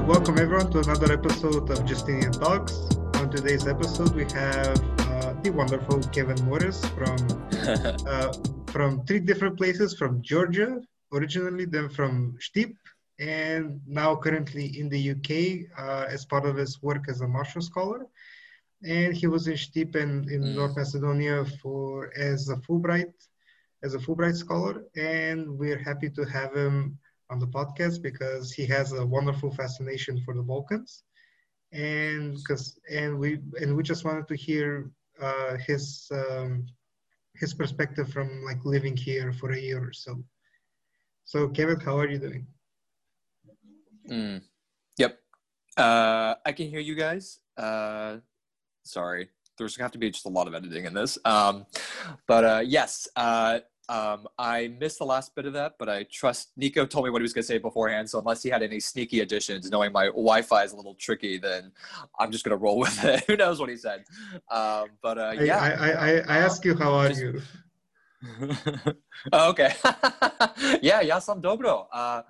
welcome everyone to another episode of Justinian Talks. On today's episode, we have uh, the wonderful Kevin Morris from uh, from three different places, from Georgia originally, then from Stip, and now currently in the UK uh, as part of his work as a Marshall Scholar. And he was in Stip and in mm. North Macedonia for as a Fulbright as a Fulbright scholar, and we're happy to have him on the podcast because he has a wonderful fascination for the Balkans, and because and we and we just wanted to hear uh, his um, his perspective from like living here for a year or so. So, Kevin, how are you doing? Mm. Yep, uh, I can hear you guys. Uh, sorry, there's gonna have to be just a lot of editing in this. Um, but uh, yes, uh, um, I missed the last bit of that, but I trust Nico told me what he was going to say beforehand. So unless he had any sneaky additions, knowing my Wi-Fi is a little tricky, then I'm just going to roll with it. Who knows what he said? Um, but uh, yeah, I, I, I, I ask you, how are just... you? oh, okay. yeah, yeah, sam dobro. Uh,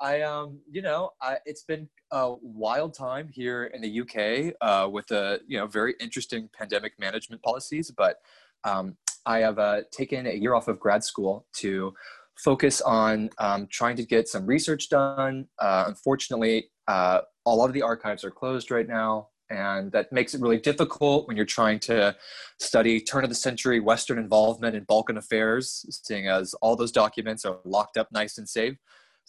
I um, you know, I, it's been a wild time here in the UK uh, with the you know very interesting pandemic management policies, but um, I have uh, taken a year off of grad school to focus on um, trying to get some research done. Uh, unfortunately, uh, a lot of the archives are closed right now, and that makes it really difficult when you're trying to study turn of the century Western involvement in Balkan affairs, seeing as all those documents are locked up nice and safe.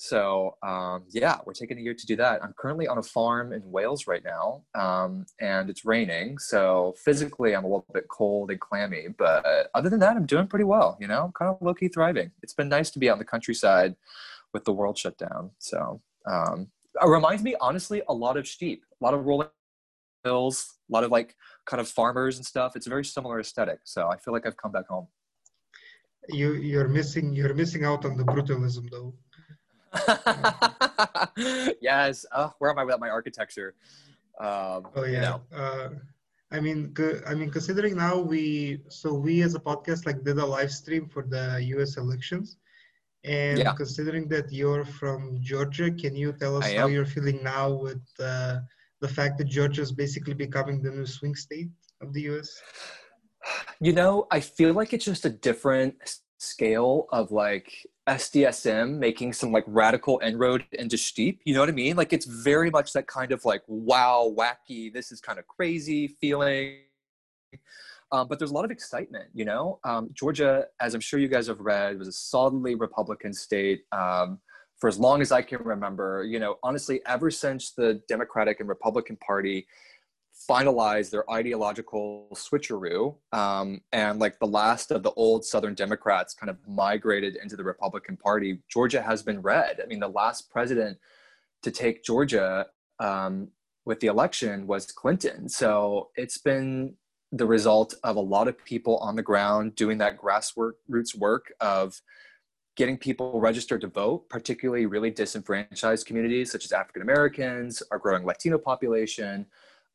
So um, yeah, we're taking a year to do that. I'm currently on a farm in Wales right now, um, and it's raining. So physically, I'm a little bit cold and clammy, but other than that, I'm doing pretty well. You know, I'm kind of low key thriving. It's been nice to be in the countryside with the world shut down. So um, it reminds me, honestly, a lot of sheep, a lot of rolling hills, a lot of like kind of farmers and stuff. It's a very similar aesthetic. So I feel like I've come back home. You you're missing you're missing out on the brutalism though. yes. Uh, where am I without my architecture? Um, oh yeah. You know. uh, I mean, I mean, considering now we, so we as a podcast like did a live stream for the U.S. elections, and yeah. considering that you're from Georgia, can you tell us how you're feeling now with uh, the fact that Georgia is basically becoming the new swing state of the U.S. You know, I feel like it's just a different scale of like SDSM making some like radical inroad into Stip. You know what I mean? Like it's very much that kind of like wow, wacky, this is kind of crazy feeling. Um, but there's a lot of excitement, you know. Um, Georgia, as I'm sure you guys have read, was a solidly Republican state um, for as long as I can remember. You know, honestly, ever since the Democratic and Republican Party finalize their ideological switcheroo um, and like the last of the old southern democrats kind of migrated into the republican party georgia has been red. I mean the last president to take georgia um, with the election was clinton. So it's been the result of a lot of people on the ground doing that grassroots work of getting people registered to vote, particularly really disenfranchised communities such as African Americans, our growing Latino population,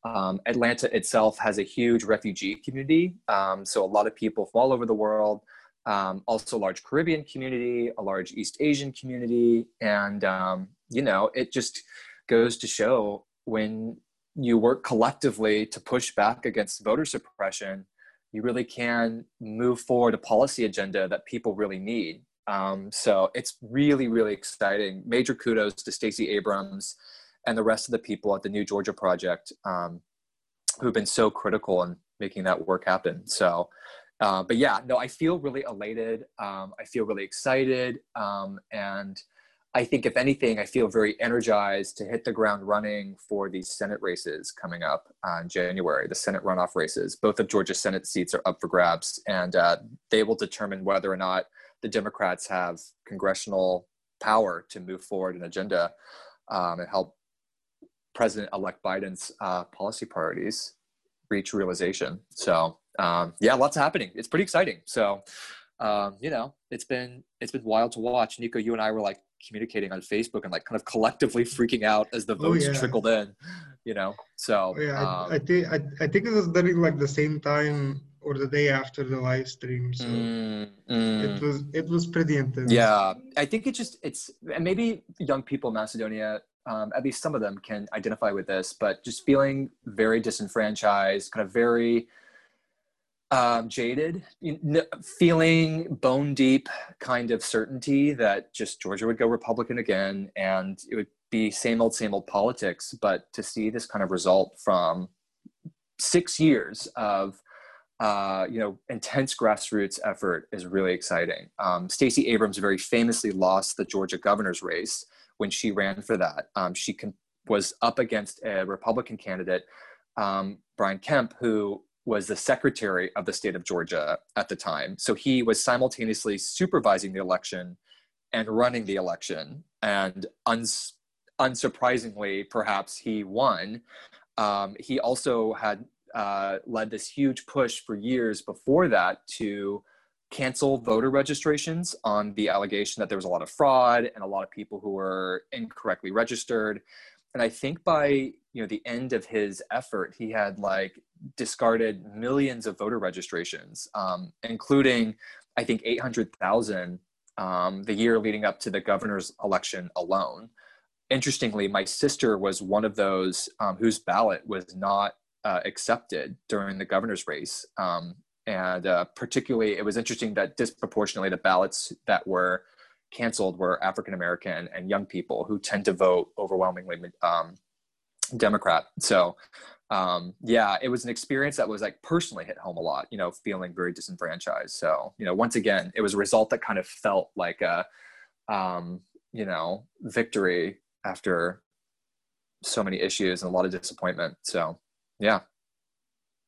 um, Atlanta itself has a huge refugee community. Um, so a lot of people from all over the world, um, also a large Caribbean community, a large East Asian community. And, um, you know, it just goes to show when you work collectively to push back against voter suppression, you really can move forward a policy agenda that people really need. Um, so it's really, really exciting. Major kudos to Stacey Abrams and the rest of the people at the New Georgia Project um, who've been so critical in making that work happen. So, uh, but yeah, no, I feel really elated. Um, I feel really excited. Um, and I think, if anything, I feel very energized to hit the ground running for these Senate races coming up uh, in January, the Senate runoff races. Both of Georgia's Senate seats are up for grabs, and uh, they will determine whether or not the Democrats have congressional power to move forward an agenda um, and help President-elect Biden's uh, policy priorities reach realization. So um, yeah, lots happening. It's pretty exciting. So um, you know, it's been it's been wild to watch. Nico, you and I were like communicating on Facebook and like kind of collectively freaking out as the oh, votes oh, yeah. trickled in. You know, so oh, yeah, um, I, I, think I, I think it was during like the same time or the day after the live stream. So mm, mm, it was it was pretty intense. Yeah, I think it just it's and maybe young people in Macedonia um, at least some of them can identify with this, but just feeling very disenfranchised, kind of very um, jaded, feeling bone deep kind of certainty that just Georgia would go Republican again and it would be same old, same old politics. But to see this kind of result from six years of uh, you know, intense grassroots effort is really exciting. Um, Stacey Abrams very famously lost the Georgia governor's race when she ran for that. Um, she con- was up against a Republican candidate, um, Brian Kemp, who was the secretary of the state of Georgia at the time. So he was simultaneously supervising the election and running the election. And uns- unsurprisingly, perhaps he won. Um, he also had uh, led this huge push for years before that to cancel voter registrations on the allegation that there was a lot of fraud and a lot of people who were incorrectly registered. And I think by you know the end of his effort, he had like discarded millions of voter registrations, um, including I think 800,000 um, the year leading up to the governor's election alone. Interestingly, my sister was one of those um, whose ballot was not uh, accepted during the governor's race. Um, and uh, particularly, it was interesting that disproportionately the ballots that were canceled were African American and young people who tend to vote overwhelmingly um, Democrat. So, um, yeah, it was an experience that was like personally hit home a lot, you know, feeling very disenfranchised. So, you know, once again, it was a result that kind of felt like a, um, you know, victory after so many issues and a lot of disappointment. So, yeah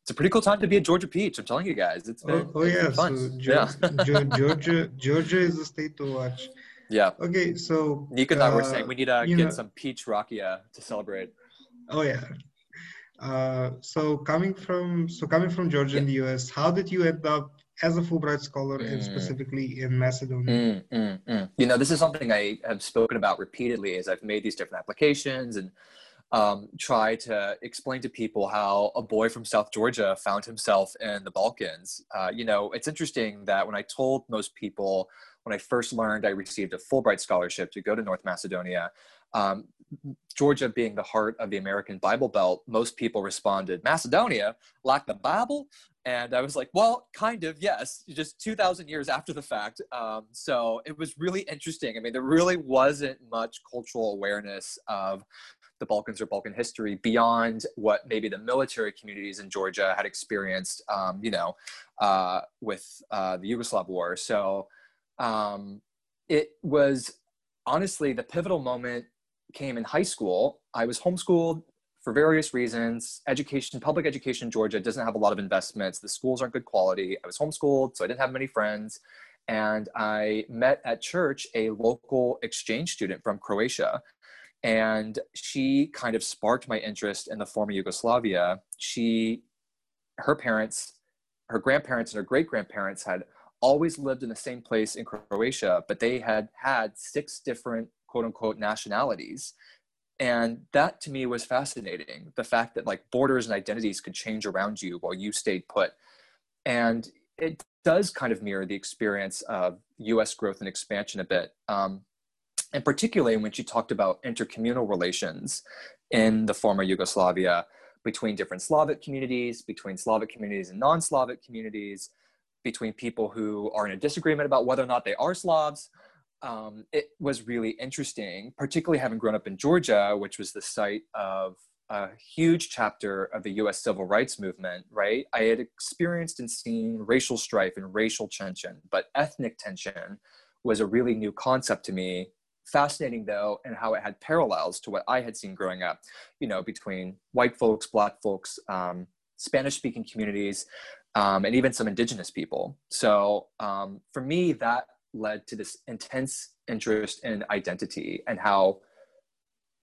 it's a pretty cool time to be a Georgia Peach. I'm telling you guys, it's been, oh, oh yeah, fun. So yeah. Georgia, Georgia is a state to watch. Yeah. Okay, so Nick and I were saying we need to get know, some peach rakia to celebrate. Oh yeah. Uh, so coming from so coming from Georgia yeah. in the U.S., how did you end up as a Fulbright scholar mm. and specifically in Macedonia? Mm, mm, mm, you know, this is something I have spoken about repeatedly as I've made these different applications and um, try to explain to people how a boy from South Georgia found himself in the Balkans. Uh, you know, it's interesting that when I told most people when I first learned I received a Fulbright scholarship to go to North Macedonia, um, Georgia being the heart of the American Bible Belt, most people responded, Macedonia, like the Bible? And I was like, well, kind of, yes, just 2,000 years after the fact. Um, so it was really interesting. I mean, there really wasn't much cultural awareness of the Balkans or Balkan history beyond what maybe the military communities in Georgia had experienced, um, you know, uh, with uh, the Yugoslav war. So um, it was honestly the pivotal moment came in high school. I was homeschooled for various reasons. Education, public education in Georgia doesn't have a lot of investments. The schools aren't good quality. I was homeschooled, so I didn't have many friends. And I met at church a local exchange student from Croatia and she kind of sparked my interest in the former Yugoslavia. She, her parents, her grandparents, and her great grandparents had always lived in the same place in Croatia, but they had had six different quote unquote nationalities. And that to me was fascinating. The fact that like borders and identities could change around you while you stayed put. And it does kind of mirror the experience of US growth and expansion a bit. Um, and particularly when she talked about intercommunal relations in the former Yugoslavia between different Slavic communities, between Slavic communities and non Slavic communities, between people who are in a disagreement about whether or not they are Slavs. Um, it was really interesting, particularly having grown up in Georgia, which was the site of a huge chapter of the US civil rights movement, right? I had experienced and seen racial strife and racial tension, but ethnic tension was a really new concept to me fascinating though and how it had parallels to what i had seen growing up you know between white folks black folks um, spanish speaking communities um, and even some indigenous people. So um, for me that led to this intense interest in identity and how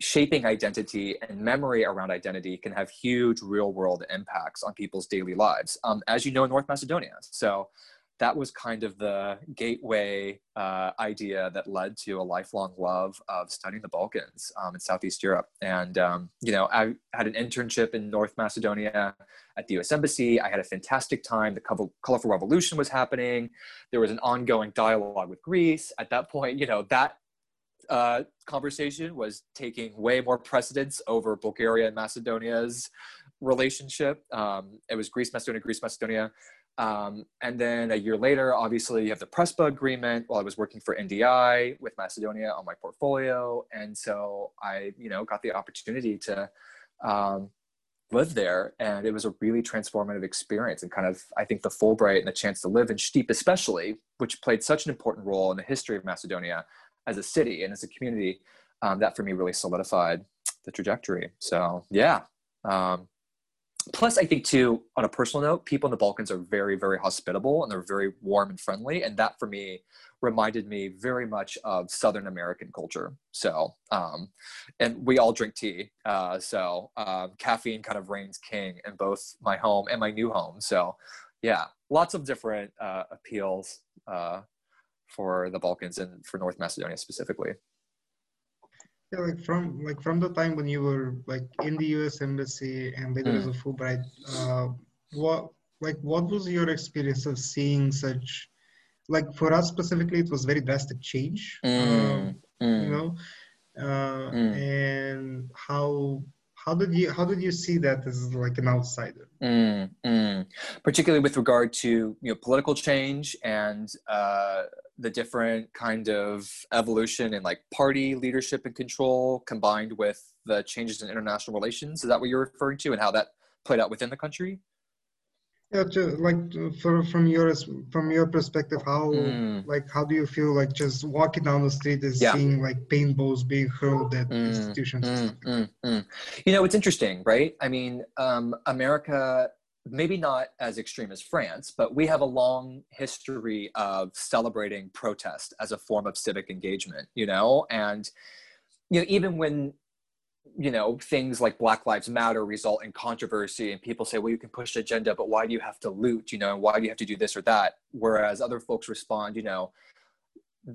shaping identity and memory around identity can have huge real world impacts on people's daily lives um, as you know in north macedonia. So that was kind of the gateway uh, idea that led to a lifelong love of studying the Balkans um, in Southeast Europe. And, um, you know, I had an internship in North Macedonia at the US Embassy. I had a fantastic time. The Colorful Revolution was happening. There was an ongoing dialogue with Greece. At that point, you know, that uh, conversation was taking way more precedence over Bulgaria and Macedonia's relationship. Um, it was Greece, Macedonia, Greece, Macedonia. Um, and then a year later, obviously, you have the Prespa agreement while I was working for NDI with Macedonia on my portfolio. And so I, you know, got the opportunity to um, live there. And it was a really transformative experience. And kind of, I think the Fulbright and the chance to live in Stip, especially, which played such an important role in the history of Macedonia as a city and as a community, um, that for me really solidified the trajectory. So, yeah. Um, plus i think too on a personal note people in the balkans are very very hospitable and they're very warm and friendly. And that for me reminded me very much of southern american culture. So um, and we all drink tea. Uh, so um, caffeine kind of reigns king in both my home and my new home. So yeah lots of different uh, appeals uh, for the balkans and for north macedonia specifically yeah, like from like from the time when you were like in the U.S. embassy and later mm. as a Fulbright, uh, what like what was your experience of seeing such like for us specifically it was very drastic change mm. Um, mm. you know uh, mm. and how how did you how did you see that as like an outsider? Mm, mm. particularly with regard to you know political change and uh, the different kind of evolution in like party leadership and control combined with the changes in international relations. Is that what you're referring to and how that played out within the country yeah to, like for, from your from your perspective how mm. like how do you feel like just walking down the street is yeah. seeing like paintballs being hurled at mm. institutions mm, mm, mm, you know it's interesting right i mean um, america maybe not as extreme as France, but we have a long history of celebrating protest as a form of civic engagement, you know? And, you know, even when, you know, things like Black Lives Matter result in controversy and people say, well, you can push the agenda, but why do you have to loot, you know, and why do you have to do this or that? Whereas other folks respond, you know,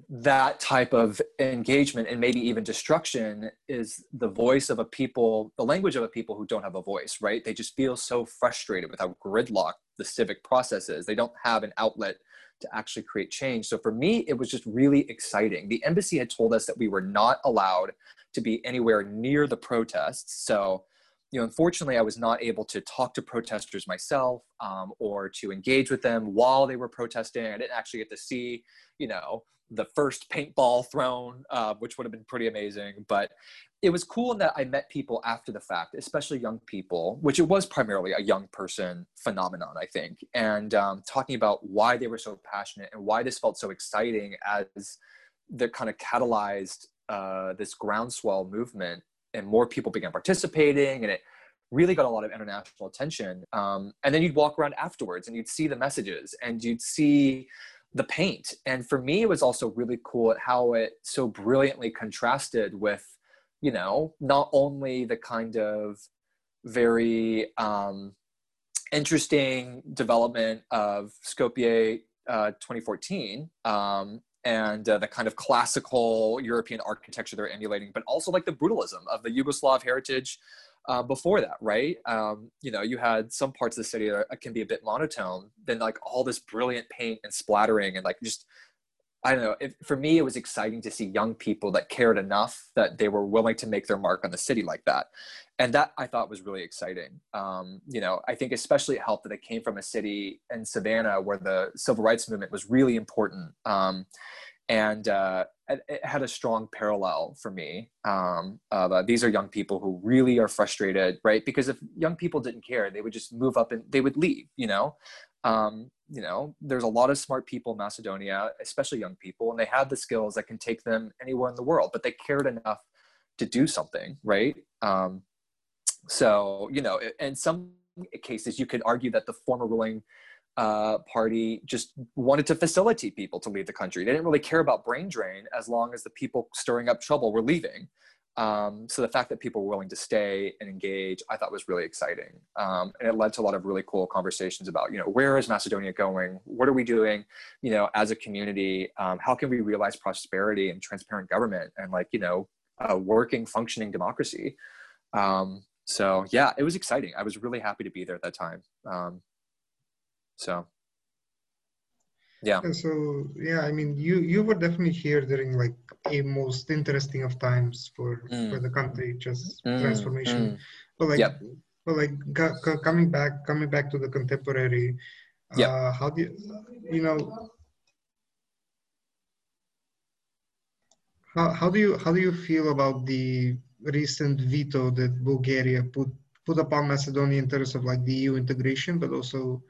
that type of engagement and maybe even destruction is the voice of a people the language of a people who don't have a voice right? They just feel so frustrated with how gridlocked the civic process is. They don't have an outlet to actually create change. So for me it was just really exciting. The embassy had told us that we were not allowed to be anywhere near the protests. So you know unfortunately i was not able to talk to protesters myself um, or to engage with them while they were protesting. I didn't actually get to see you know the first paintball thrown, uh, which would have been pretty amazing. But it was cool in that I met people after the fact, especially young people, which it was primarily a young person phenomenon, I think, and um, talking about why they were so passionate and why this felt so exciting as that kind of catalyzed uh, this groundswell movement, and more people began participating, and it really got a lot of international attention. Um, and then you'd walk around afterwards, and you'd see the messages, and you'd see the paint. And for me, it was also really cool at how it so brilliantly contrasted with, you know, not only the kind of very um, interesting development of Skopje uh, 2014 um, and uh, the kind of classical European architecture they're emulating, but also like the brutalism of the Yugoslav heritage uh, before that, right? Um, you know, you had some parts of the city that can be a bit monotone, then like all this brilliant paint and splattering and like just, I don't know. If, for me, it was exciting to see young people that cared enough that they were willing to make their mark on the city like that. And that I thought was really exciting. Um, you know, I think especially it helped that it came from a city in Savannah where the civil rights movement was really important. Um, and uh, it, it, had a strong parallel for me. Um, uh, these are young people who really are frustrated, right? Because if young people didn't care, they would just move up and they would leave. You know, um, you know, there's a lot of smart people in Macedonia, especially young people, and they have the skills that can take them anywhere in the world, but they cared enough to do something, right? Um, so you know, in some cases, you could argue that the former ruling uh, party just wanted to facilitate people to leave the country. They didn't really care about brain drain as long as the people stirring up trouble were leaving. Um, so the fact that people were willing to stay and engage, I thought was really exciting, um, and it led to a lot of really cool conversations about, you know, where is Macedonia going? What are we doing, you know, as a community? Um, how can we realize prosperity and transparent government and like, you know, a working, functioning democracy? Um, so yeah, it was exciting. I was really happy to be there at that time. Um, so. Yeah. And so yeah, I mean, you you were definitely here during like a most interesting of times for Mm. for the country, just Mm, transformation. mm. But like, Yep. but like co- co- coming back, coming back to the contemporary. Uh, how do you, you know? How, how do you how do you feel about the recent veto that Bulgaria put put upon Macedonia in terms of like the EU integration, but also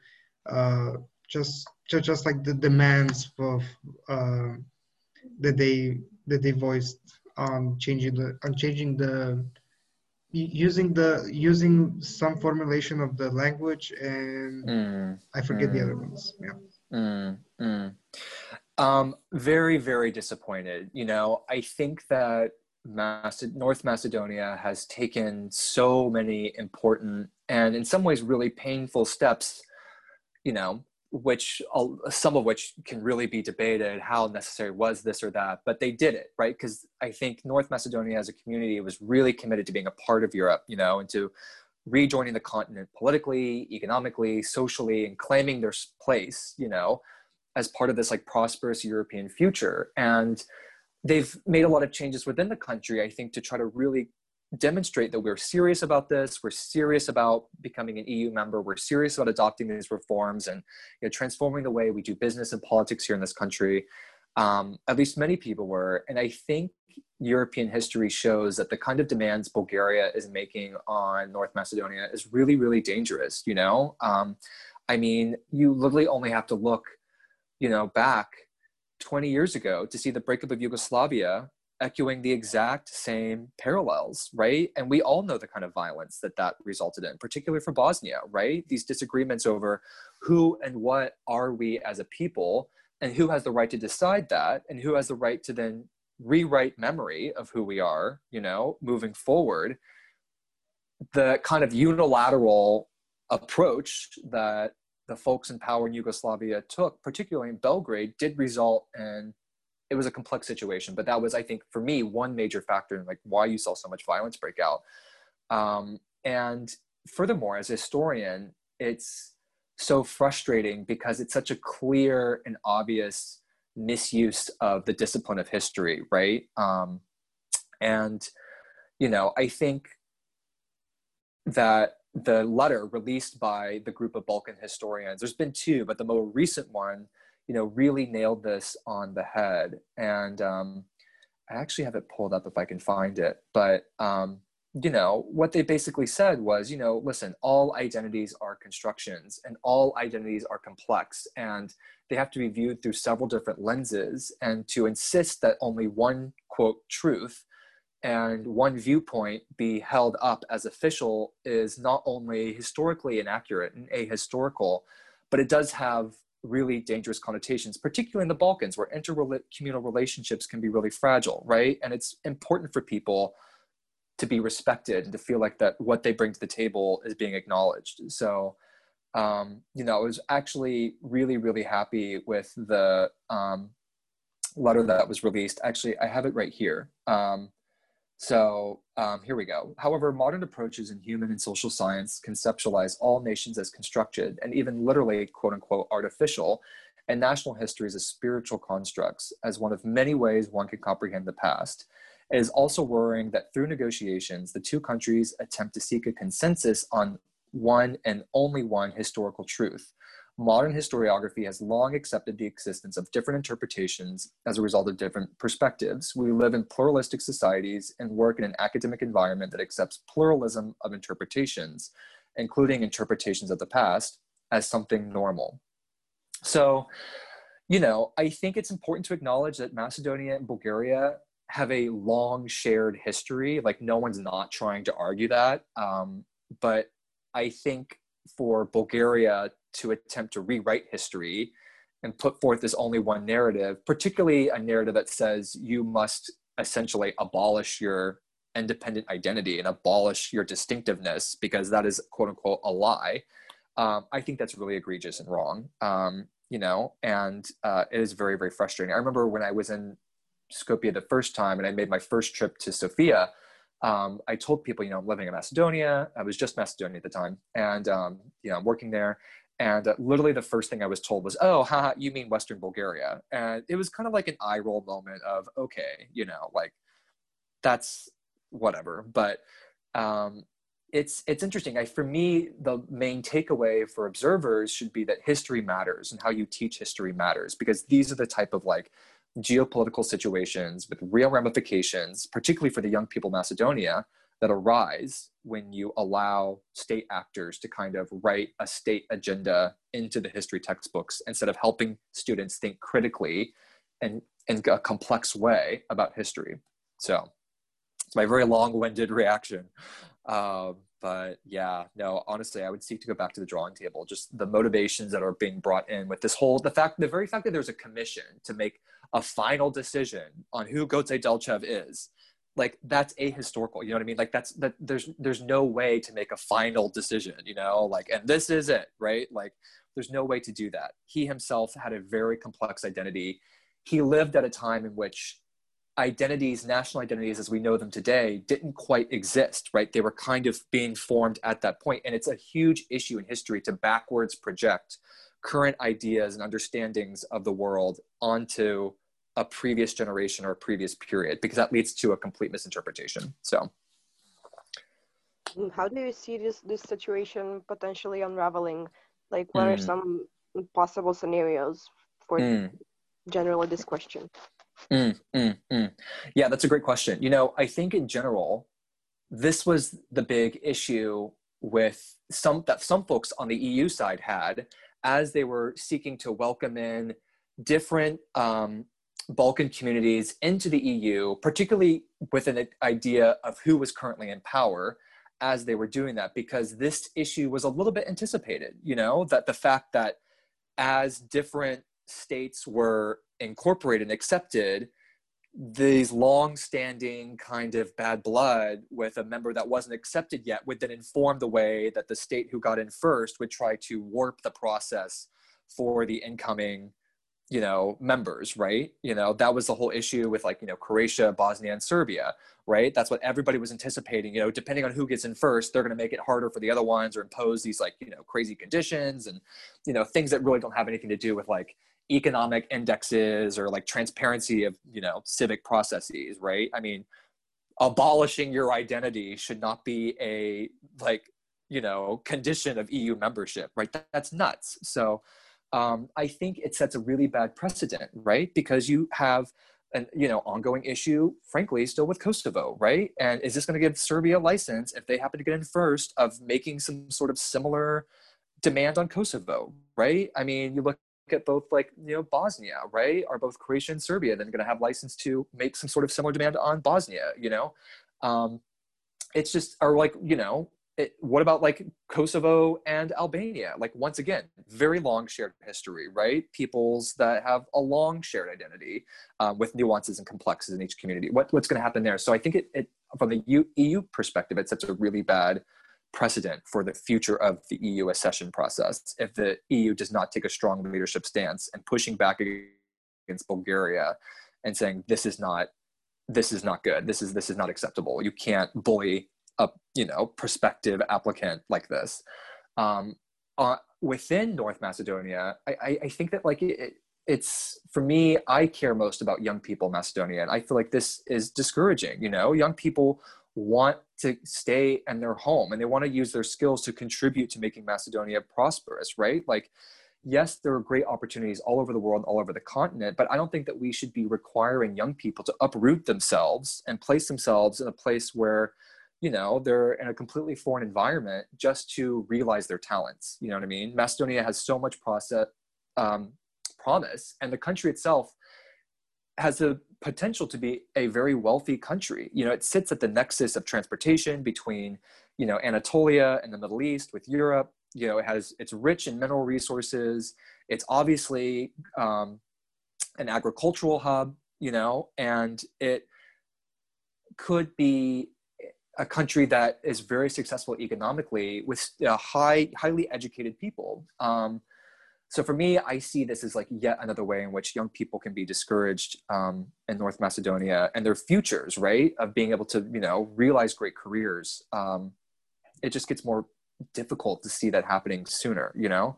uh, just, just just like the demands of uh, that they that they voiced on changing the on changing the using the using some formulation of the language and Mm. I forget the Mm. other ones. Yeah. Mm, mm. Um, very, very disappointed. You know, I think that Maced- North Macedonia has taken so many important and, in some ways, really painful steps. You know, which some of which can really be debated. How necessary was this or that? But they did it, right? Because I think North Macedonia as a community was really committed to being a part of Europe. You know, and to rejoining the continent politically, economically, socially, and claiming their place. You know as part of this like prosperous European future. And they've made a lot of changes within the country, I think, to try to really demonstrate that we're serious about this. We're serious about becoming an EU member. We're serious about adopting these reforms and you know, transforming the way we do business and politics here in this country. Um, at least many people were. And I think European history shows that the kind of demands Bulgaria is making on North Macedonia is really, really dangerous. You know, um, I mean, you literally only have to look you know, back 20 years ago to see the breakup of Yugoslavia echoing the exact same parallels, right? And we all know the kind of violence that that resulted in, particularly for Bosnia, right? These disagreements over who and what are we as a people and who has the right to decide that and who has the right to then rewrite memory of who we are, you know, moving forward. The kind of unilateral approach that the folks in power in Yugoslavia took, particularly in Belgrade, did result in it was a complex situation. But that was, I think, for me, one major factor in like why you saw so much violence break out. Um, and furthermore, as a historian, it's so frustrating because it's such a clear and obvious misuse of the discipline of history, right? Um, and you know, I think that the letter released by the group of Balkan historians, there's been two, but the more recent one, you know, really nailed this on the head. And um, I actually have it pulled up if I can find it. But, um, you know, what they basically said was, you know, listen, all identities are constructions and all identities are complex and they have to be viewed through several different lenses. And to insist that only one, quote, truth and one viewpoint be held up as official is not only historically inaccurate and ahistorical, but it does have really dangerous connotations, particularly in the Balkans, where intercommunal relationships can be really fragile, right? And it's important for people to be respected and to feel like that what they bring to the table is being acknowledged. So, um, you know, I was actually really, really happy with the um, letter that was released. Actually, I have it right here. Um, so um, here we go. However, modern approaches in human and social science conceptualize all nations as constructed and even literally, quote unquote, artificial, and national histories as spiritual constructs, as one of many ways one can comprehend the past. It is also worrying that through negotiations, the two countries attempt to seek a consensus on one and only one historical truth. Modern historiography has long accepted the existence of different interpretations as a result of different perspectives. We live in pluralistic societies and work in an academic environment that accepts pluralism of interpretations, including interpretations of the past, as something normal. So, you know, I think it's important to acknowledge that Macedonia and Bulgaria have a long shared history. Like, no one's not trying to argue that. Um, but I think for Bulgaria to attempt to rewrite history and put forth this only one narrative, particularly a narrative that says you must essentially abolish your independent identity and abolish your distinctiveness because that is quote unquote a lie. Um, I think that's really egregious and wrong. Um, you know, and uh, it is very, very frustrating. I remember when I was in Skopje the first time and I made my first trip to Sofia, um, I told people, you know, I'm living in Macedonia. I was just Macedonia at the time, and um, you know, I'm working there. And uh, literally, the first thing I was told was, "Oh, you mean Western Bulgaria?" And it was kind of like an eye roll moment of, "Okay, you know, like that's whatever." But um, it's it's interesting. I, for me, the main takeaway for observers should be that history matters and how you teach history matters because these are the type of like geopolitical situations with real ramifications, particularly for the young people Macedonia, that arise when you allow state actors to kind of write a state agenda into the history textbooks instead of helping students think critically and in a complex way about history. So it's my very long-winded reaction. Um, but yeah, no, honestly, I would seek to go back to the drawing table. Just the motivations that are being brought in with this whole the fact, the very fact that there's a commission to make a final decision on who Goce Delchev is, like that's ahistorical. You know what I mean? Like that's that. There's there's no way to make a final decision. You know, like and this is it, right? Like there's no way to do that. He himself had a very complex identity. He lived at a time in which identities, national identities as we know them today, didn't quite exist, right? They were kind of being formed at that point. And it's a huge issue in history to backwards project current ideas and understandings of the world onto a previous generation or a previous period, because that leads to a complete misinterpretation. So. How do you see this this situation potentially unraveling? Like, what mm. are some possible scenarios for mm. generally this question? Mm, mm, mm. Yeah, that's a great question. You know, I think in general, this was the big issue with some that some folks on the EU side had as they were seeking to welcome in different um, Balkan communities into the EU, particularly with an idea of who was currently in power as they were doing that, because this issue was a little bit anticipated, you know, that the fact that as different states were incorporated and accepted these long-standing kind of bad blood with a member that wasn't accepted yet would then inform the way that the state who got in first would try to warp the process for the incoming you know members right? You know that was the whole issue with like you know croatia bosnia and serbia right? That's what everybody was anticipating you know depending on who gets in first they're going to make it harder for the other ones or impose these like you know crazy conditions and you know things that really don't have anything to do with like economic indexes or like transparency of you know civic processes right? I mean abolishing your identity should not be a like you know condition of eu membership right? That's nuts. So um, i think it sets a really bad precedent right? Because you have an you know ongoing issue frankly still with kosovo right? And is this going to give serbia a license if they happen to get in first of making some sort of similar demand on kosovo right? I mean you look at both like you know Bosnia, right? Are both Croatia and Serbia then going to have license to make some sort of similar demand on Bosnia? You know, um, it's just or like you know, it, what about like Kosovo and Albania? Like once again, very long shared history, right? Peoples that have a long shared identity um, with nuances and complexes in each community. What, what's going to happen there? So I think it, it from the EU, perspective, it sets a really bad precedent for the future of the EU accession process if the EU does not take a strong leadership stance and pushing back against Bulgaria and saying this is not this is not good. This is this is not acceptable. You can't bully a you know prospective applicant like this. Um, uh, within North Macedonia I, I think that like it, it's for me I care most about young people Macedonia and I feel like this is discouraging you know? Young people want to stay in their home and they want to use their skills to contribute to making Macedonia prosperous, right? Like, yes, there are great opportunities all over the world, all over the continent, but I don't think that we should be requiring young people to uproot themselves and place themselves in a place where, you know, they're in a completely foreign environment just to realize their talents. You know what I mean? Macedonia has so much process, um, promise, and the country itself has the potential to be a very wealthy country. You know, it sits at the nexus of transportation between, you know, Anatolia and the Middle East with Europe. You know, it has it's rich in mineral resources. It's obviously um, an agricultural hub. You know, and it could be a country that is very successful economically with high, highly educated people. Um, so for me i see this as like yet another way in which young people can be discouraged um, in north macedonia and their futures right of being able to you know realize great careers um, it just gets more difficult to see that happening sooner you know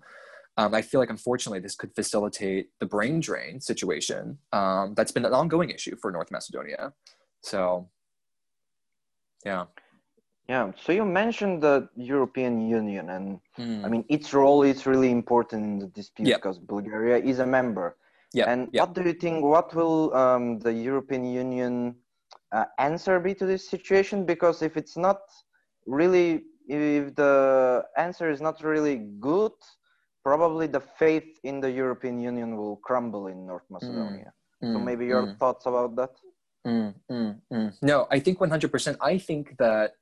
um, I feel like unfortunately this could facilitate the brain drain situation um, that's been an ongoing issue for North Macedonia. So, yeah. Yeah. So you mentioned the European Union, and mm. I mean its role is really important in the dispute yep. because Bulgaria is a member. Yeah. And yep. what do you think? What will um, the European Union uh, answer be to this situation? Because if it's not really, if the answer is not really good, probably the faith in the European Union will crumble in North mm, Macedonia. Mm, so maybe your mm. thoughts about that? Mm, mm, mm, no, I think 100%. I think that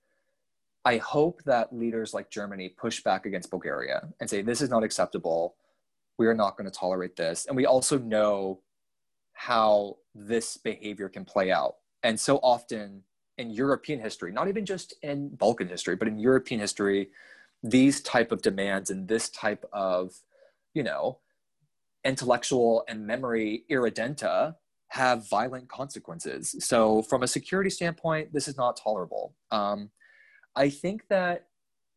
I hope that leaders like Germany push back against Bulgaria and say, this is not acceptable. We are not going to tolerate this. And we also know how this behavior can play out. And so often in European history, not even just in Balkan history, but in European history, these type of demands and this type of you know intellectual and memory irredenta have violent consequences so from a security standpoint this is not tolerable um, i think that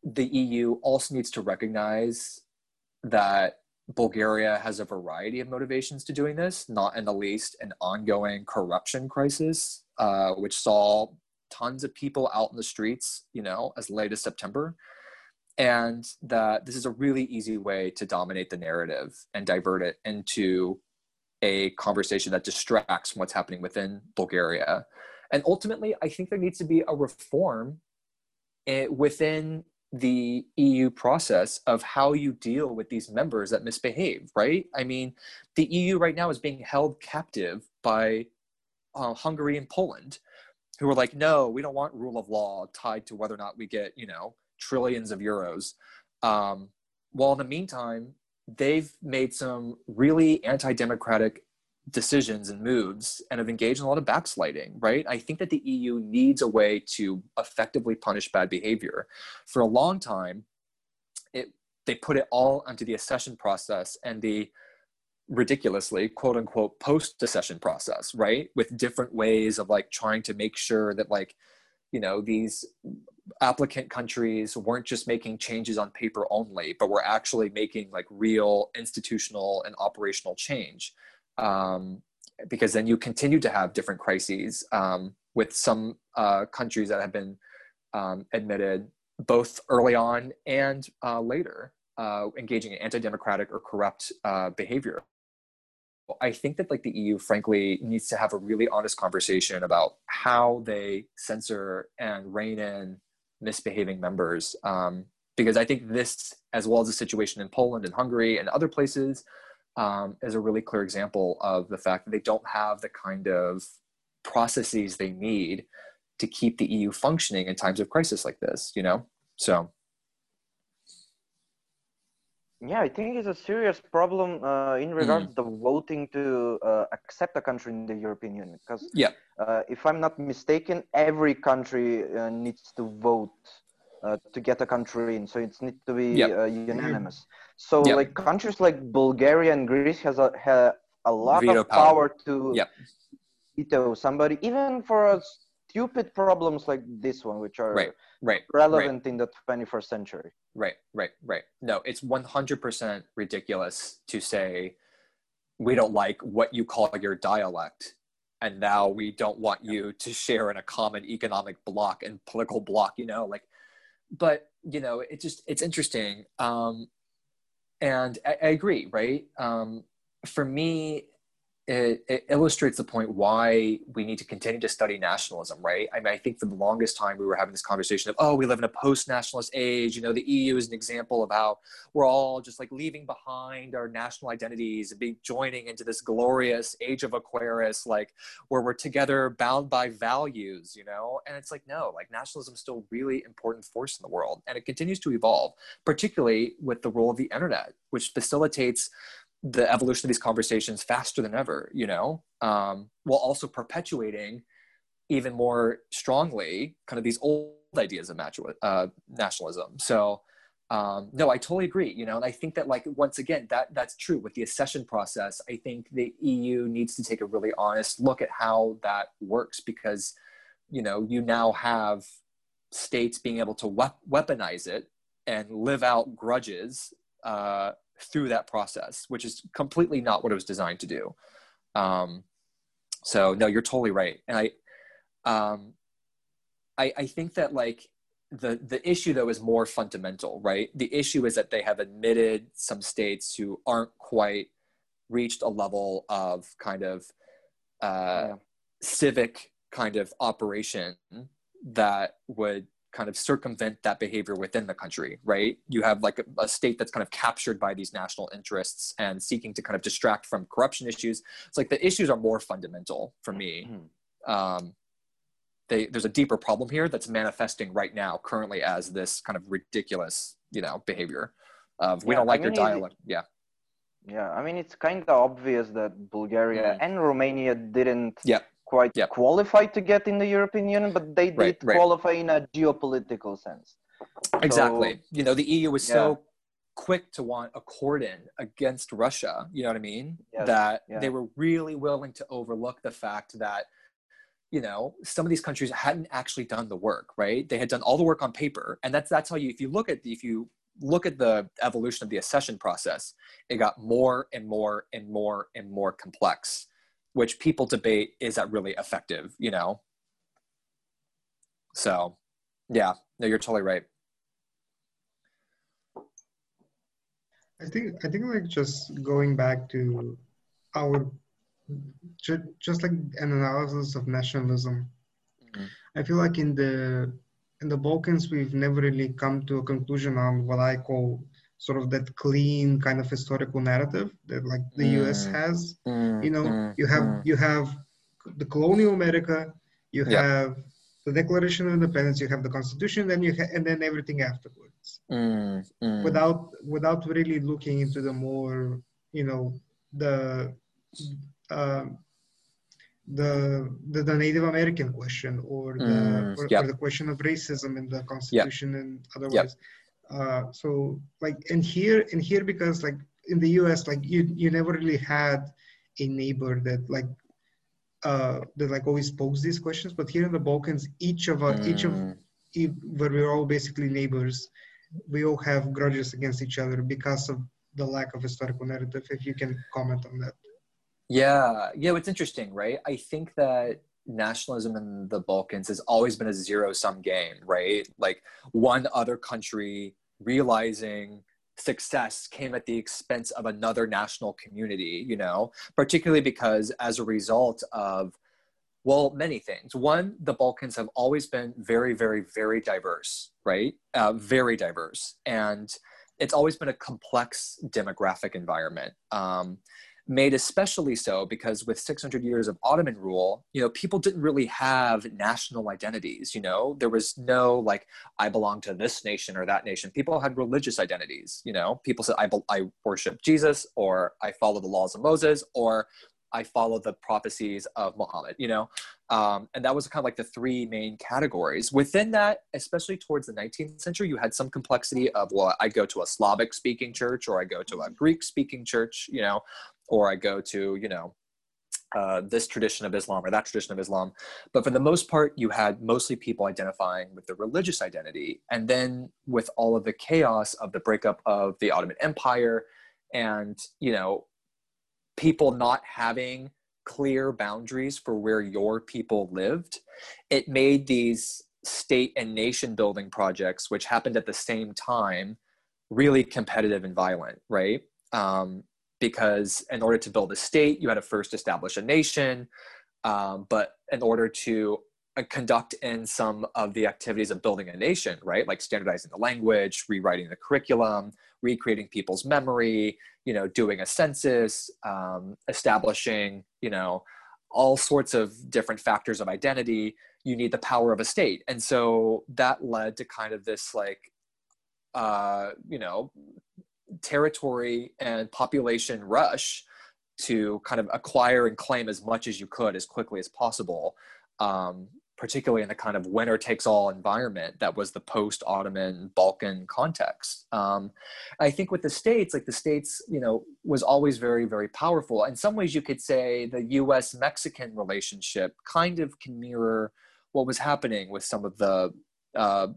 the eu also needs to recognize that bulgaria has a variety of motivations to doing this not in the least an ongoing corruption crisis uh, which saw tons of people out in the streets you know as late as september and that this is a really easy way to dominate the narrative and divert it into a conversation that distracts from what's happening within Bulgaria. And ultimately, I think there needs to be a reform within the EU process of how you deal with these members that misbehave, right? I mean, the EU right now is being held captive by uh, Hungary and Poland, who are like, no, we don't want rule of law tied to whether or not we get, you know, trillions of euros. Um, while in the meantime, they've made some really anti-democratic decisions and moves and have engaged in a lot of backsliding, right? I think that the EU needs a way to effectively punish bad behavior. For a long time, it they put it all onto the accession process and the ridiculously quote unquote post accession process, right? With different ways of like trying to make sure that like you know these applicant countries weren't just making changes on paper only but were actually making like real institutional and operational change um, because then you continue to have different crises um, with some uh, countries that have been um, admitted both early on and uh, later uh, engaging in anti-democratic or corrupt uh, behavior I think that like the EU, frankly, needs to have a really honest conversation about how they censor and rein in misbehaving members. Um, because I think this, as well as the situation in Poland and Hungary and other places, um, is a really clear example of the fact that they don't have the kind of processes they need to keep the EU functioning in times of crisis like this. You know, so yeah, I think it's a serious problem uh, in regards mm. to voting to uh, accept a country in the European Union. Because yeah. Uh, if I'm not mistaken, every country uh, needs to vote uh, to get a country in, so it needs to be yep. Uh, unanimous. So yep. like countries like Bulgaria and Greece has a have a lot Veto of power, power to yep. veto somebody, even for a stupid problems like this one, which are right, right, relevant right. in the 21st century. Right, right, right. No, it's 100% ridiculous to say we don't like what you call your dialect and now we don't want you to share in a common economic block and political block you know like but you know it just it's interesting. Um and i, I agree right? Um for me it, it, illustrates the point why we need to continue to study nationalism, right? I mean, I think for the longest time we were having this conversation of, oh, we live in a post-nationalist age. You know, the EU is an example of how we're all just like leaving behind our national identities and be joining into this glorious age of Aquarius, like where we're together, bound by values. You know, and it's like no, like nationalism is still a really important force in the world, and it continues to evolve, particularly with the role of the internet, which facilitates the evolution of these conversations faster than ever, you know, um, while also perpetuating even more strongly kind of these old ideas of uh, nationalism. So, um, no, I totally agree. You know, and I think that like once again that that's true with the accession process. I think the EU needs to take a really honest look at how that works because, you know, you now have states being able to we- weaponize it and live out grudges uh, through that process, which is completely not what it was designed to do. Um, so no, you're totally right. And I, um, I, I think that like the the issue though is more fundamental, right? The issue is that they have admitted some states who aren't quite reached a level of kind of uh, yeah. civic kind of operation that would kind of circumvent that behavior within the country, right? You have like a, a, state that's kind of captured by these national interests and seeking to kind of distract from corruption issues. It's like the issues are more fundamental for me. Mm-hmm. Um, they, there's a deeper problem here that's manifesting right now, currently, as this kind of ridiculous, you know, behavior of we yeah, don't like I mean, your dialect. yeah. Yeah, I mean, it's kind of obvious that Bulgaria mm. and Romania didn't yeah quite yep. qualified to get in the European Union, but they did right, right. qualify in a geopolitical sense. Exactly. So, you know, the EU was yeah. so quick to want a cordon against Russia, you know what I mean? Yes. That yeah. they were really willing to overlook the fact that you know some of these countries hadn't actually done the work right they had done all the work on paper and that's that's how you if you look at the, if you look at the evolution of the accession process it got more and more and more and more complex which people debate is that really effective, you know? So, yeah, no, you're totally right. I think I think like just going back to our just like an analysis of nationalism. Mm-hmm. I feel like in the in the Balkans we've never really come to a conclusion on what I call sort of that clean kind of historical narrative that like the mm. US has. Mm. You know, mm. you have mm. you have the colonial America, you yep. have the Declaration of Independence, you have the Constitution, then you ha- and then everything afterwards. Mm, mm. Without without really looking into the more, you know, the um, the, the, the Native American question or the or, or, the question of racism in the Constitution and otherwise. Uh, so like and here and here because like in the us like you you never really had a neighbor that like uh that like always pose these questions but here in the balkans each of us mm. each of mm. where we're all basically neighbors we all have grudges against each other because of the lack of historical narrative if you can comment on that yeah yeah it's interesting right i think that nationalism in the Balkans has always been a zero sum game, right? Like one other country realizing success came at the expense of another national community, you know, particularly because as a result of, well, many things. One, the Balkans have always been very, very, very diverse, right? Uh, very diverse. And it's always been a complex demographic environment. Um, made especially so because with 600 years of Ottoman rule, you know, people didn't really have national identities. You know, there was no like, I belong to this nation or that nation. People had religious identities. You know, people said, I, I worship Jesus or I follow the laws of Moses or I follow the prophecies of Muhammad, you know? Um, and that was kind of like the three main categories. Within that, especially towards the 19th century, you had some complexity of, well, I go to a Slavic speaking church or I go to a Greek speaking church, you know, or I go to, you know, uh, this tradition of Islam or that tradition of Islam. But for the most part, you had mostly people identifying with the religious identity. And then with all of the chaos of the breakup of the Ottoman Empire and, you know, people not having clear boundaries for where your people lived, it made these state and nation building projects, which happened at the same time, really competitive and violent, right? Um, because in order to build a state, you had to first establish a nation. Um, but in order to uh, conduct in some of the activities of building a nation, right? Like standardizing the language, rewriting the curriculum, recreating people's memory, you know, doing a census, um, establishing, you know, all sorts of different factors of identity. You need the power of a state. And so that led to kind of this like, uh, you know, territory and population rush to kind of acquire and claim as much as you could as quickly as possible, um, particularly in the kind of winner takes all environment that was the post Ottoman Balkan context. Um, I think with the states, like the states, you know, was always very, very powerful. In some ways, you could say the US Mexican relationship kind of can mirror what was happening with some of the uh,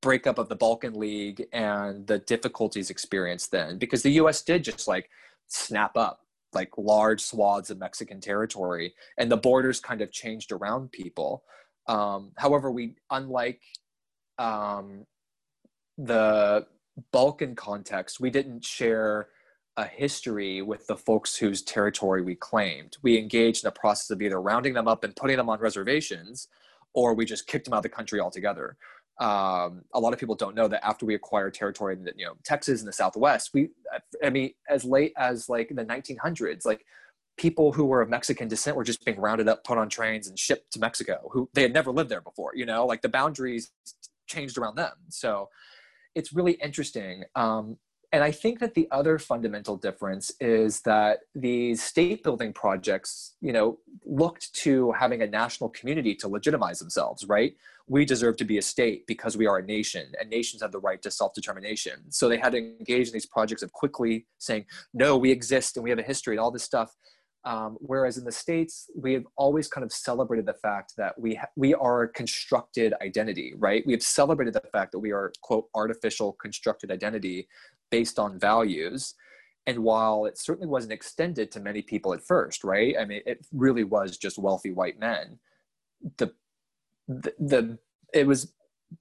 breakup of the Balkan League and the difficulties experienced then, because the U.S. did just like snap up like large swaths of Mexican territory, and the borders kind of changed around people. Um, however, we unlike um, the Balkan context, we didn't share a history with the folks whose territory we claimed. We engaged in a process of either rounding them up and putting them on reservations, or we just kicked them out of the country altogether. Um, a lot of people don't know that after we acquired territory in the, you know Texas and the Southwest, we I mean as late as like the 1900s, like people who were of Mexican descent were just being rounded up, put on trains, and shipped to Mexico. Who they had never lived there before. You know, like the boundaries changed around them. So it's really interesting. Um, and I think that the other fundamental difference is that these state building projects, you know, looked to having a national community to legitimize themselves, right? We deserve to be a state because we are a nation, and nations have the right to self determination. So they had to engage in these projects of quickly saying, no, we exist and we have a history and all this stuff. Um, whereas in the states, we have always kind of celebrated the fact that we we are a constructed identity, right? We have celebrated the fact that we are quote artificial constructed identity based on values. And while it certainly wasn't extended to many people at first, right? I mean, it really was just wealthy white men. The, the, the it was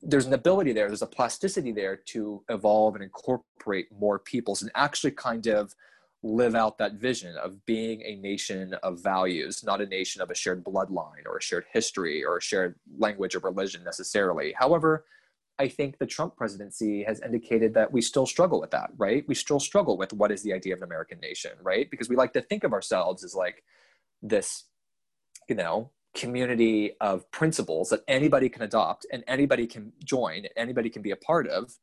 there's an ability there, there's a plasticity there to evolve and incorporate more peoples and actually kind of live out that vision of being a nation of values, not a nation of a shared bloodline or a shared history or a shared language or religion necessarily. However, I think the Trump presidency has indicated that we still struggle with that, right? We still struggle with what is the idea of an American nation, right? Because we like to think of ourselves as like this, you know, community of principles that anybody can adopt and anybody can join, anybody can be a part of.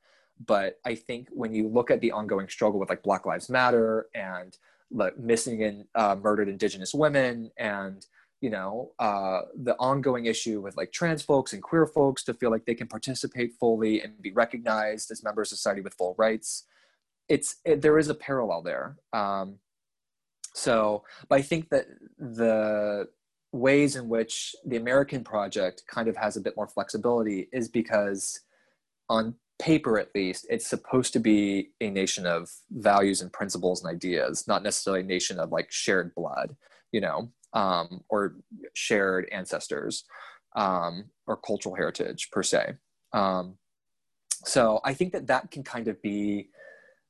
But I think when you look at the ongoing struggle with like Black Lives Matter and like missing and uh, murdered Indigenous women and you know uh, the ongoing issue with like trans folks and queer folks to feel like they can participate fully and be recognized as members of society with full rights. It's it, there is a parallel there. Um, so but i think that the ways in which the american project kind of has a bit more flexibility is because on paper at least it's supposed to be a nation of values and principles and ideas not necessarily a nation of like shared blood you know um, or shared ancestors um, or cultural heritage per se. Um, so I think that that can kind of be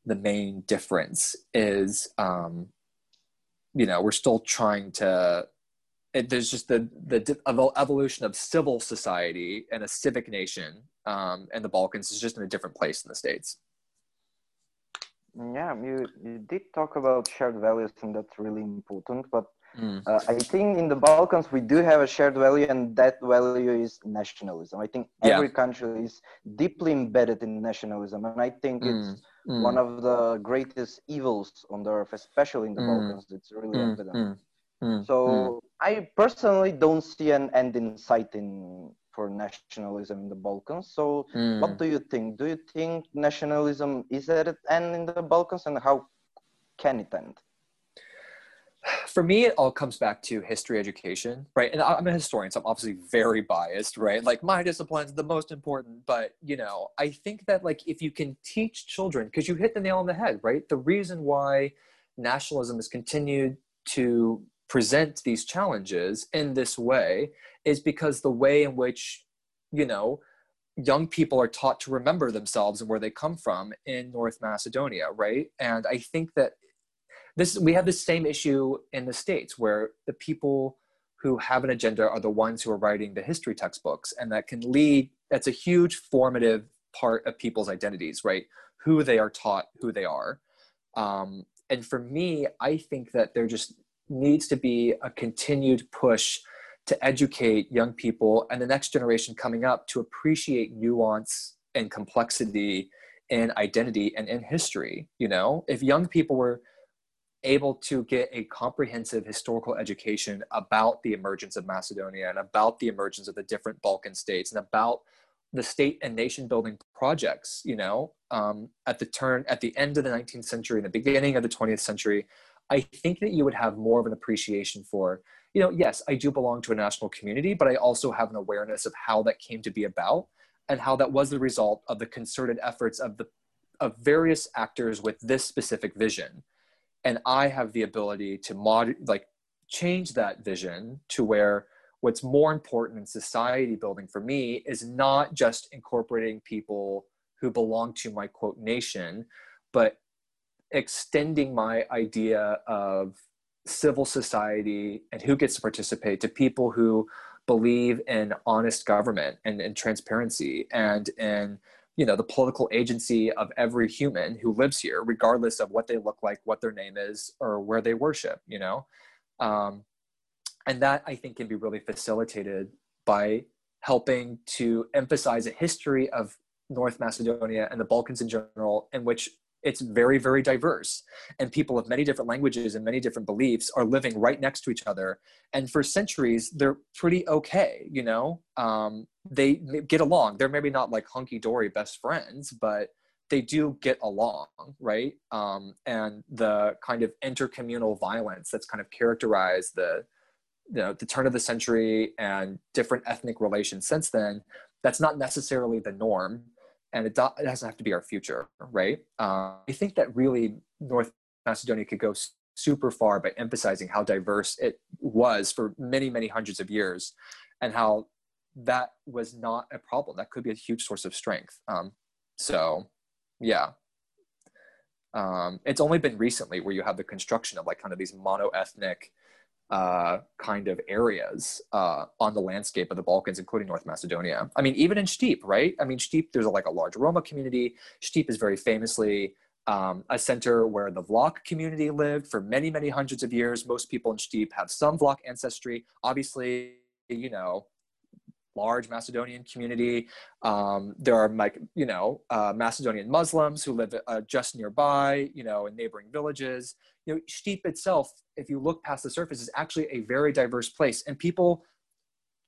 the main difference is, um, you know, we're still trying to, it, there's just the, the evolution of civil society and a civic nation um, and the Balkans is just in a different place in the States. Yeah, you, you did talk about shared values, and that's really important. But Mm. Uh, I think in the Balkans we do have a shared value, and that value is nationalism. I think yeah. every country is deeply embedded in nationalism, and I think mm. it's mm. one of the greatest evils on the earth, especially in the mm. Balkans. It's really mm. evident. So I personally don't see an end in sight in for nationalism in the Balkans. So what do you think? Do you think nationalism is at an end in the Balkans, and how can it end? For me, it all comes back to history education, right? And I'm a historian, so I'm obviously very biased, right? Like my discipline is the most important, but you know, I think that like if you can teach children, because you hit the nail on the head, right? The reason why nationalism has continued to present these challenges in this way is because the way in which, you know, young people are taught to remember themselves and where they come from in North Macedonia, right? And I think that this we have the same issue in the states where the people who have an agenda are the ones who are writing the history textbooks and that can lead that's a huge formative part of people's identities right? Who they are taught who they are. Um, and for me i think that there just needs to be a continued push to educate young people and the next generation coming up to appreciate nuance and complexity in identity and in history you know? If young people were able to get a comprehensive historical education about the emergence of Macedonia and about the emergence of the different Balkan states and about the state and nation building projects, you know, um, at the turn, at the end of the 19th century and the beginning of the 20th century, I think that you would have more of an appreciation for, you know, yes, I do belong to a national community, but I also have an awareness of how that came to be about. and how that was the result of the concerted efforts of the of various actors with this specific vision and i have the ability to mod like change that vision to where what's more important in society building for me is not just incorporating people who belong to my quote nation but extending my idea of civil society and who gets to participate to people who believe in honest government and, and transparency and in you know the political agency of every human who lives here regardless of what they look like what their name is or where they worship you know? Um, and that i think can be really facilitated by helping to emphasize a history of north macedonia and the balkans in general in which it's very very diverse. And people of many different languages and many different beliefs are living right next to each other. And for centuries they're pretty okay you know? Um, they, get along. They're maybe not like hunky-dory best friends but they do get along right? Um, and the kind of intercommunal violence that's kind of characterized the you know the turn of the century and different ethnic relations since then that's not necessarily the norm and it, do- it doesn't have to be our future, right? Uh, I think that really North Macedonia could go super far by emphasizing how diverse it was for many, many hundreds of years, and how that was not a problem. That could be a huge source of strength. Um, so, yeah. Um, it's only been recently where you have the construction of like kind of these mono-ethnic uh, kind of areas uh, on the landscape of the Balkans, including North Macedonia. I mean, even in Stip, right? I mean, Stip, there's a, like a large Roma community. Stip is very famously um, a center where the Vlach community lived for many, many hundreds of years. Most people in Stip have some Vlach ancestry. Obviously, you know, large Macedonian community. Um, there are like you know uh, Macedonian Muslims who live uh, just nearby, you know, in neighboring villages. You know, Stip itself, if you look past the surface, is actually a very diverse place, and people.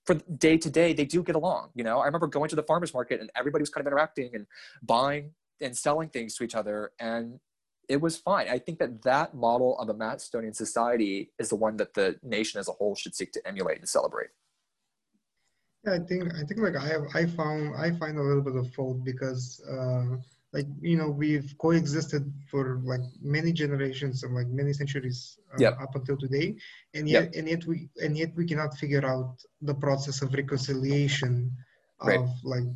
For day to day, they do get along. You know, I remember going to the farmers market and everybody was kind of interacting and buying and selling things to each other, and it was fine. I think that that model of a Macedonian society is the one that the nation as a whole should seek to emulate and celebrate. I think I think like I have I found I find a little bit of fault because uh, like you know we've coexisted for like many generations and like many centuries uh, yep. up until today, and yet yep. and yet we and yet we cannot figure out the process of reconciliation right. of like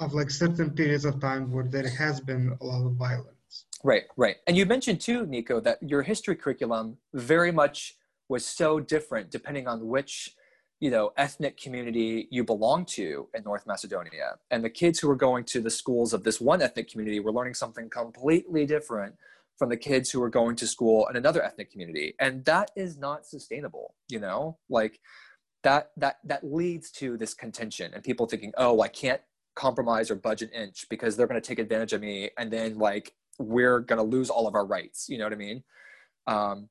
of like certain periods of time where there has been a lot of violence. Right, right, and you mentioned too, Nico, that your history curriculum very much was so different depending on which you know ethnic community you belong to in north macedonia. And the kids who were going to the schools of this one ethnic community were learning something completely different from the kids who were going to school in another ethnic community. And that is not sustainable you know? Like that that that leads to this contention and people thinking oh i can't compromise or budge an inch because they're going to take advantage of me and then like we're going to lose all of our rights. You know what i mean? Um,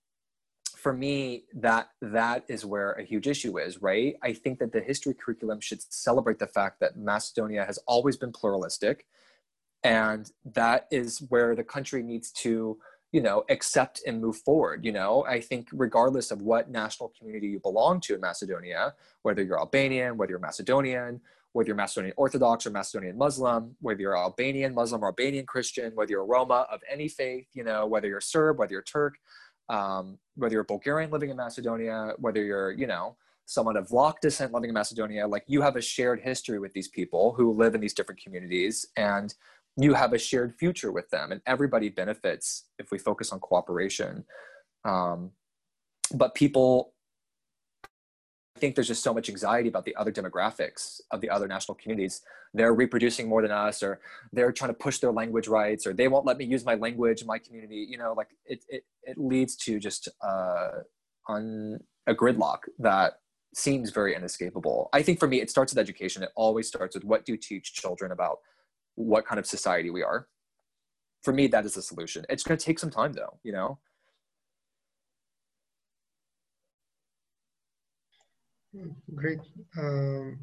for me that that is where a huge issue is right? I think that the history curriculum should celebrate the fact that macedonia has always been pluralistic and that is where the country needs to you know accept and move forward you know? I think regardless of what national community you belong to in macedonia whether you're albanian whether you're macedonian whether you're macedonian orthodox or macedonian muslim whether you're albanian muslim or albanian christian whether you're roma of any faith you know whether you're serb whether you're turk um, whether you're a Bulgarian living in Macedonia, whether you're, you know, someone of Vlach descent living in Macedonia, like you have a shared history with these people who live in these different communities and you have a shared future with them and everybody benefits if we focus on cooperation. Um, but people think there's just so much anxiety about the other demographics of the other national communities. They're reproducing more than us, or they're trying to push their language rights, or they won't let me use my language in my community. You know, like it, it, it leads to just uh, on a gridlock that seems very inescapable. I think for me, it starts with education. It always starts with what do you teach children about what kind of society we are. For me, that is the solution. It's going to take some time, though. You know. Great. Um,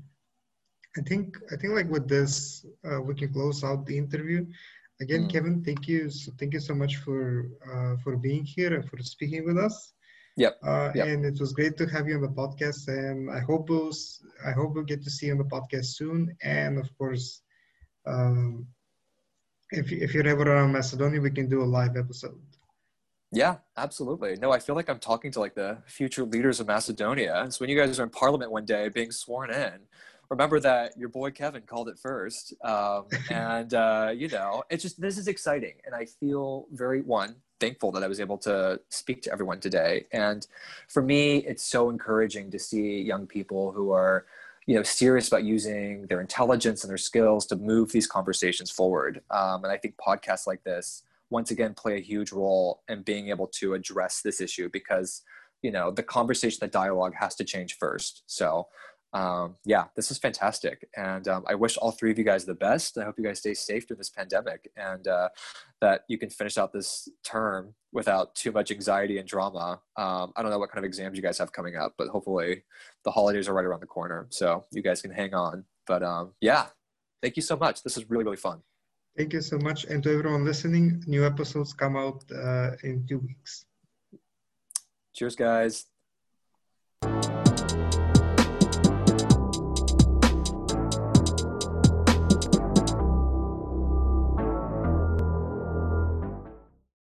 I think I think like with this, uh, we can close out the interview. Again, mm. Kevin, thank you. So thank you so much for uh, for being here and for speaking with us. Yep. Uh, yep. And it was great to have you on the podcast. And I hope we'll, I hope we'll get to see you on the podcast soon. And of course, um, if if you're ever around Macedonia, we can do a live episode. Yeah, absolutely. No, I feel like I'm talking to like the future leaders of Macedonia. So when you guys are in Parliament one day being sworn in, remember that your boy Kevin called it first. Um, and uh, you know, it's just this is exciting, and I feel very one thankful that I was able to speak to everyone today. And for me, it's so encouraging to see young people who are you know serious about using their intelligence and their skills to move these conversations forward. Um, and I think podcasts like this once again play a huge role in being able to address this issue because you know the conversation the dialogue has to change first. So um, yeah this is fantastic. And um, i wish all three of you guys the best. I hope you guys stay safe during this pandemic and uh, that you can finish out this term without too much anxiety and drama. Um, i don't know what kind of exams you guys have coming up but hopefully the holidays are right around the corner so you guys can hang on. But um, yeah thank you so much. This is really really fun Thank you so much. And to everyone listening, new episodes come out uh, in two weeks. Cheers, guys.